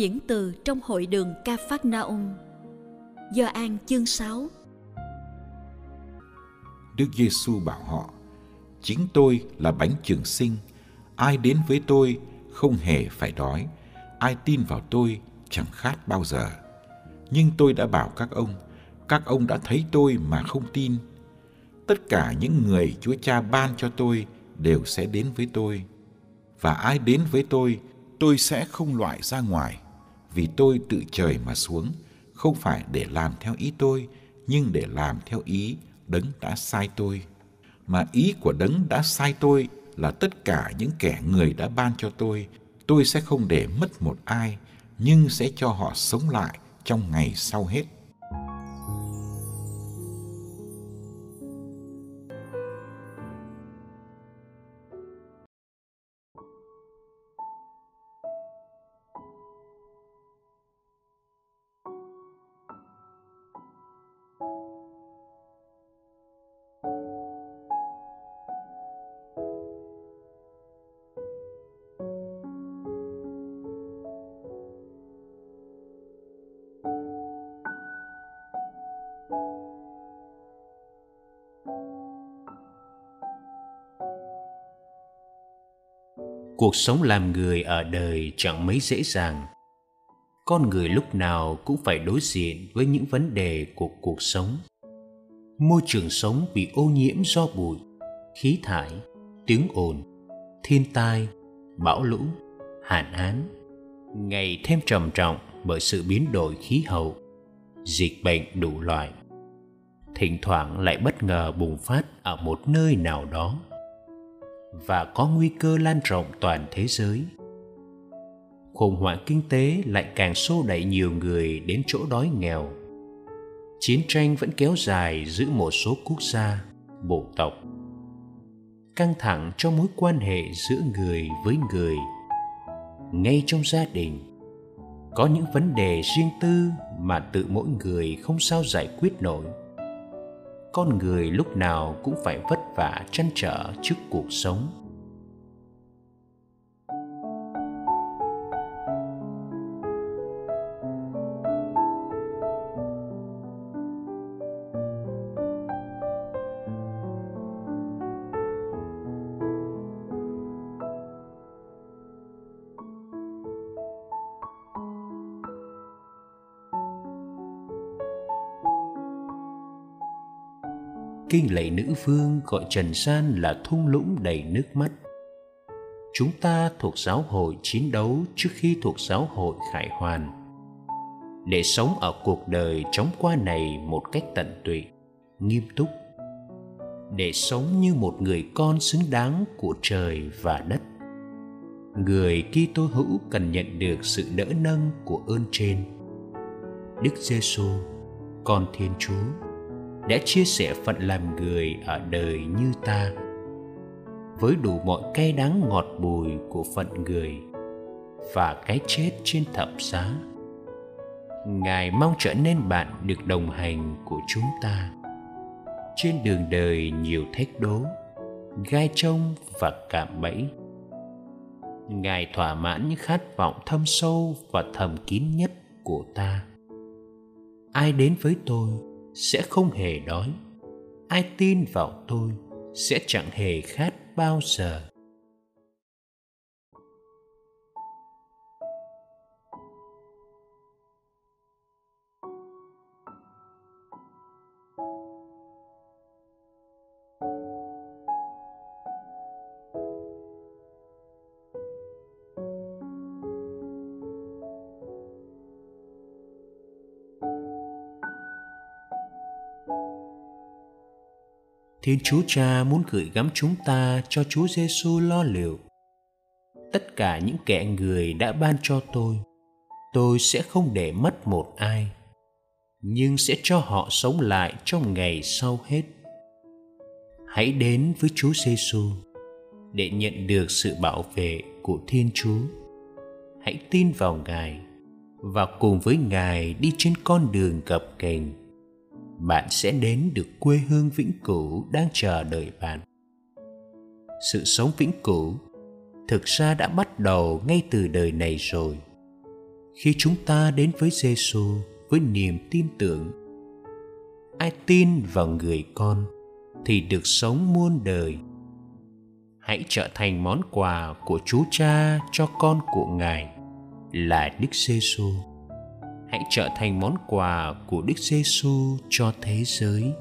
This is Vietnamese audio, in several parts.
Diễn từ trong hội đường Ca Phát Ung, Do An chương 6 Đức Giêsu bảo họ Chính tôi là bánh trường sinh. Ai đến với tôi không hề phải đói. Ai tin vào tôi chẳng khát bao giờ. Nhưng tôi đã bảo các ông Các ông đã thấy tôi mà không tin. Tất cả những người Chúa Cha ban cho tôi Đều sẽ đến với tôi. Và ai đến với tôi tôi sẽ không loại ra ngoài vì tôi tự trời mà xuống, không phải để làm theo ý tôi, nhưng để làm theo ý đấng đã sai tôi. Mà ý của đấng đã sai tôi là tất cả những kẻ người đã ban cho tôi. Tôi sẽ không để mất một ai, nhưng sẽ cho họ sống lại trong ngày sau hết. Cuộc sống làm người ở đời chẳng mấy dễ dàng. Con người lúc nào cũng phải đối diện với những vấn đề của cuộc sống. Môi trường sống bị ô nhiễm do bụi, khí thải, tiếng ồn, thiên tai, bão lũ, hạn hán. Ngày thêm trầm trọng bởi sự biến đổi khí hậu, dịch bệnh đủ loại. Thỉnh thoảng lại bất ngờ bùng phát ở một nơi nào đó và có nguy cơ lan rộng toàn thế giới. Khủng hoảng kinh tế lại càng xô đẩy nhiều người đến chỗ đói nghèo. Chiến tranh vẫn kéo dài giữa một số quốc gia, bộ tộc. Căng thẳng trong mối quan hệ giữa người với người. Ngay trong gia đình, có những vấn đề riêng tư mà tự mỗi người không sao giải quyết nổi. Con người lúc nào cũng phải vất vả trăn trở trước cuộc sống. Kinh lệ nữ vương gọi trần gian là thung lũng đầy nước mắt. Chúng ta thuộc giáo hội chiến đấu trước khi thuộc giáo hội khải hoàn. Để sống ở cuộc đời chóng qua này một cách tận tụy nghiêm túc. Để sống như một người con xứng đáng của trời và đất. Người Kitô hữu cần nhận được sự đỡ nâng của ơn trên. Đức Giêsu, con Thiên Chúa đã chia sẻ phận làm người ở đời như ta. Với đủ mọi cay đắng ngọt bùi của phận người và cái chết trên thập giá, ngài mong trở nên bạn được đồng hành của chúng ta. Trên đường đời nhiều thách đố, gai trông và cạm bẫy, ngài thỏa mãn những khát vọng thâm sâu và thầm kín nhất của ta. Ai đến với tôi sẽ không hề đói. Ai tin vào tôi sẽ chẳng hề khát bao giờ. Thiên Chúa Cha muốn gửi gắm chúng ta cho Chúa Giêsu lo liệu. Tất cả những kẻ người đã ban cho tôi, tôi sẽ không để mất một ai, nhưng sẽ cho họ sống lại trong ngày sau hết. Hãy đến với Chúa Giêsu để nhận được sự bảo vệ của Thiên Chúa. Hãy tin vào Ngài và cùng với Ngài đi trên con đường gập ghềnh bạn sẽ đến được quê hương vĩnh cửu đang chờ đợi bạn. Sự sống vĩnh cửu thực ra đã bắt đầu ngay từ đời này rồi. Khi chúng ta đến với Giêsu với niềm tin tưởng, ai tin vào người con thì được sống muôn đời. Hãy trở thành món quà của Chúa Cha cho con của Ngài là Đức Giêsu hãy trở thành món quà của Đức Giêsu cho thế giới.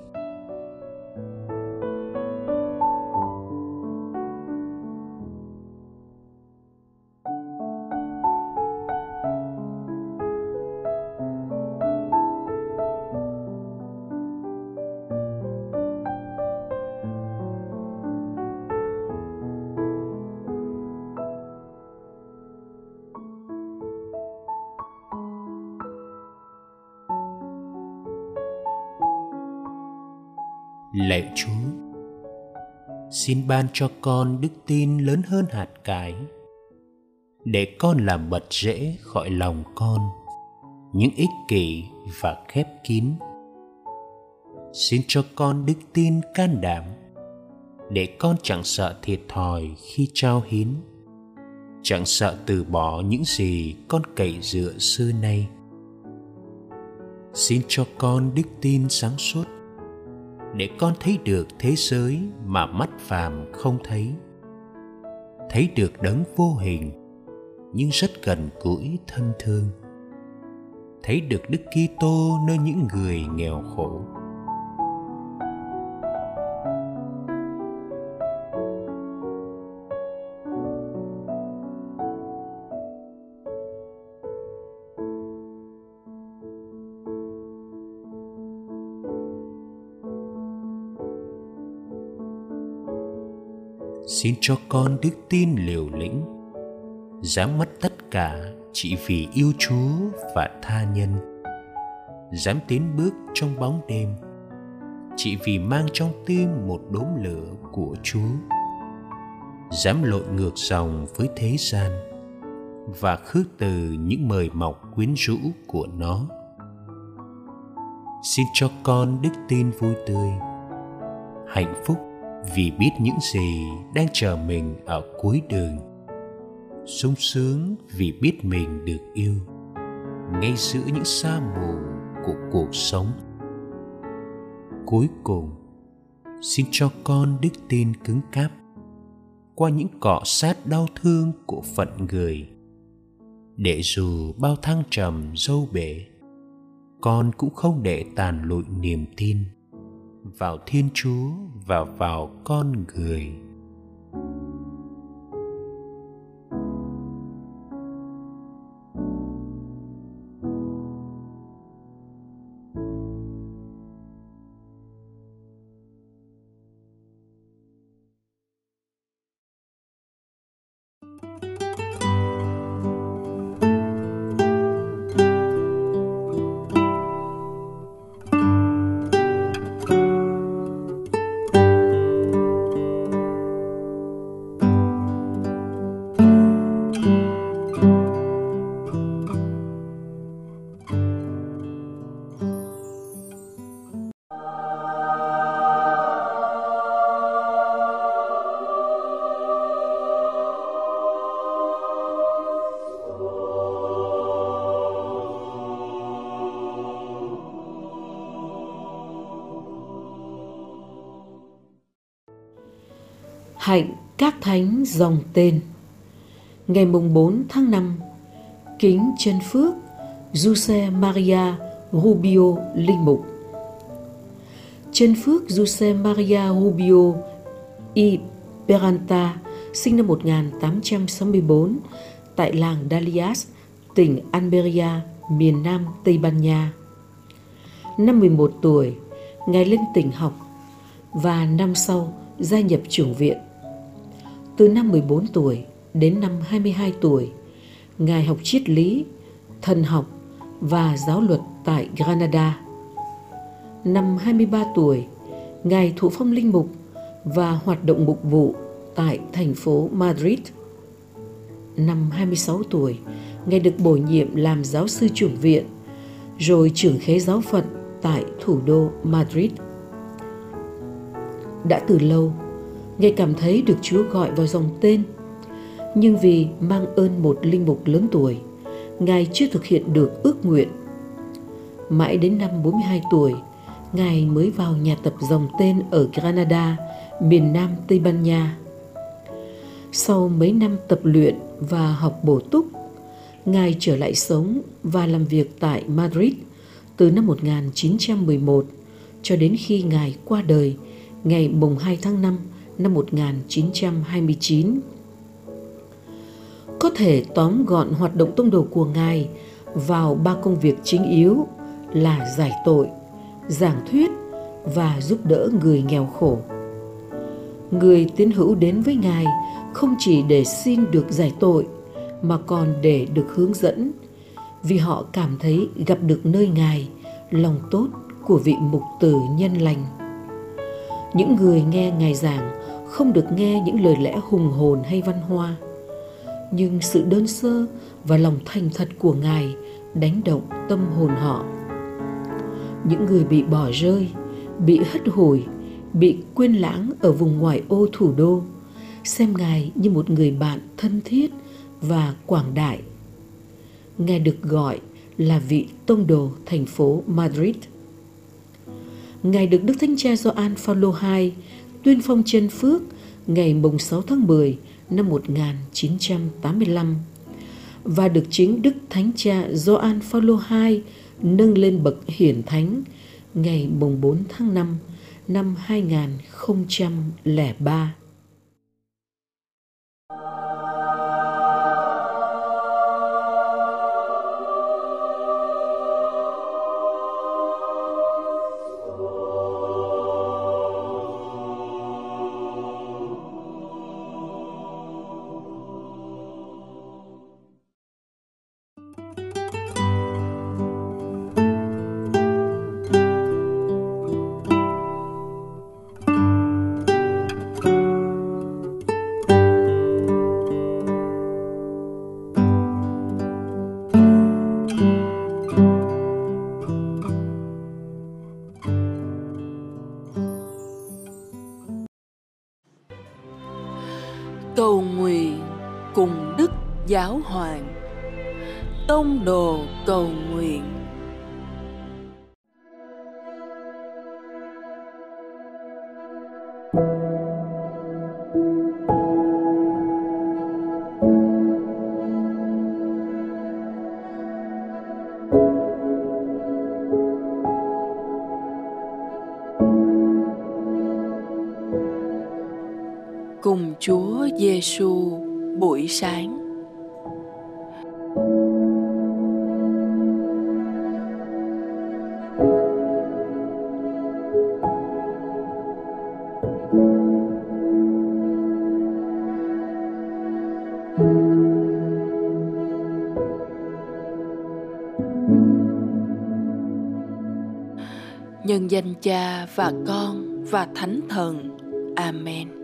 Lạy Chúa, xin ban cho con đức tin lớn hơn hạt cải, để con làm bật rễ khỏi lòng con những ích kỷ và khép kín. Xin cho con đức tin can đảm, để con chẳng sợ thiệt thòi khi trao hiến, chẳng sợ từ bỏ những gì con cậy dựa xưa nay. Xin cho con đức tin sáng suốt để con thấy được thế giới mà mắt phàm không thấy. Thấy được đấng vô hình, nhưng rất gần gũi thân thương. Thấy được đức kitô nơi những người nghèo khổ. Xin cho con đức tin liều lĩnh. Dám mất tất cả chỉ vì yêu chúa và tha nhân. Dám tiến bước trong bóng đêm, chỉ vì mang trong tim một đốm lửa của chúa. Dám lội ngược dòng với thế gian và khước từ những mời mọc quyến rũ của nó. Xin cho con đức tin vui tươi, hạnh phúc vì biết những gì đang chờ mình ở cuối đường. Sung sướng vì biết mình được yêu, ngay giữa những sa mù của cuộc sống. Cuối cùng, xin cho con đức tin cứng cáp qua những cọ sát đau thương của phận người. Để dù bao thăng trầm, dâu bể, con cũng không để tàn lụi niềm tin vào thiên chúa và vào con người. Hạnh các thánh dòng tên Ngày mùng 4 tháng 5 Kính chân phước Giuse Maria Rubio Linh Mục Chân phước Giuse Maria Rubio y Peranta sinh năm 1864 tại làng Dalias, tỉnh Almeria, miền Nam Tây Ban Nha. Năm 11 tuổi, Ngài lên tỉnh học và năm sau gia nhập trưởng viện. Từ năm 14 tuổi đến năm 22 tuổi, Ngài học triết lý, thần học và giáo luật tại Granada. Năm 23 tuổi, Ngài thụ phong linh mục và hoạt động mục vụ tại thành phố Madrid. Năm 26 tuổi, Ngài được bổ nhiệm làm giáo sư trưởng viện, rồi trưởng khế giáo phận tại thủ đô Madrid. Đã từ lâu, Ngài cảm thấy được Chúa gọi vào dòng tên, nhưng vì mang ơn một linh mục lớn tuổi, Ngài chưa thực hiện được ước nguyện. Mãi đến năm 42 tuổi, Ngài mới vào nhà tập dòng tên ở Granada, miền Nam Tây Ban Nha. Sau mấy năm tập luyện và học bổ túc, Ngài trở lại sống và làm việc tại Madrid từ năm 1911 cho đến khi Ngài qua đời ngày mùng 2 tháng 5 năm 1929. Có thể tóm gọn hoạt động tông đồ của Ngài vào ba công việc chính yếu là giải tội, giảng thuyết và giúp đỡ người nghèo khổ. Người tín hữu đến với Ngài không chỉ để xin được giải tội mà còn để được hướng dẫn vì họ cảm thấy gặp được nơi Ngài lòng tốt của vị mục tử nhân lành. Những người nghe Ngài giảng không được nghe những lời lẽ hùng hồn hay văn hoa, nhưng sự đơn sơ và lòng thành thật của Ngài đánh động tâm hồn họ. Những người bị bỏ rơi, bị hất hủi, bị quên lãng ở vùng ngoại ô thủ đô, xem Ngài như một người bạn thân thiết và quảng đại. Ngài được gọi là vị tông đồ thành phố Madrid. Ngài được Đức Thánh Cha Gioan Phaolô II tuyên phong chân phước, ngày mùng 6 tháng 10 năm 1985 và được chính Đức Thánh Cha Gioan Phaolô II nâng lên bậc hiển thánh ngày mùng 4 tháng 5 năm 2003. Giáo Hoàng Tông đồ cầu nguyện cùng Chúa Giêsu buổi sáng. Cha và Con và Thánh Thần. Amen.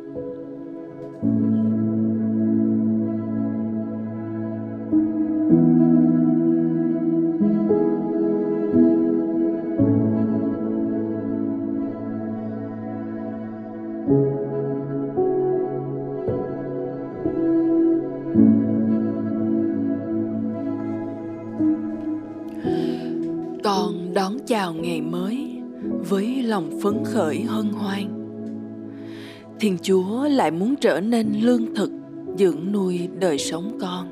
Lòng phấn khởi, hân hoan Thiên Chúa lại muốn trở nên lương thực, dưỡng nuôi đời sống con.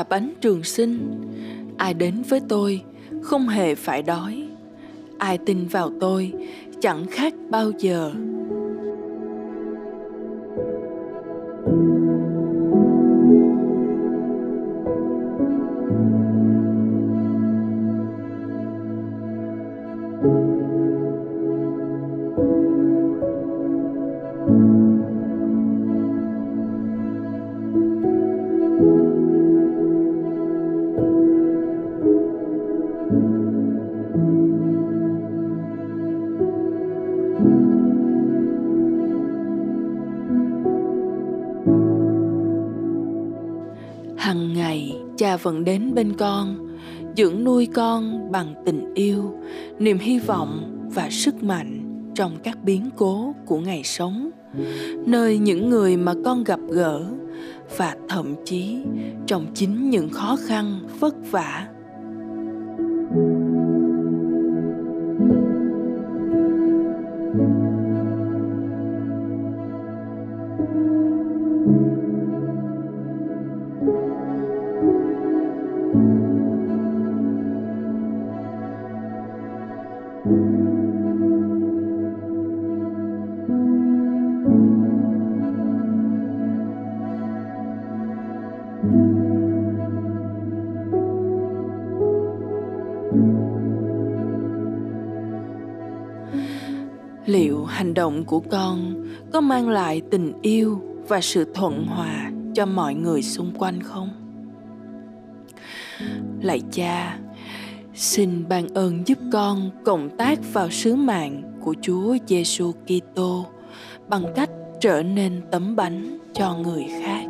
Là bánh trường sinh. Ai đến với tôi không hề phải đói. Ai tin vào tôi chẳng khác bao giờ. Vẫn đến bên con, dưỡng nuôi con bằng tình yêu, niềm hy vọng và sức mạnh trong các biến cố của ngày sống, nơi những người mà con gặp gỡ và thậm chí trong chính những khó khăn vất vả. Hành động của con có mang lại tình yêu và sự thuận hòa cho mọi người xung quanh không lạy cha, xin ban ơn giúp con cộng tác vào sứ mạng của Chúa Giêsu Kitô bằng cách trở nên tấm bánh cho người khác.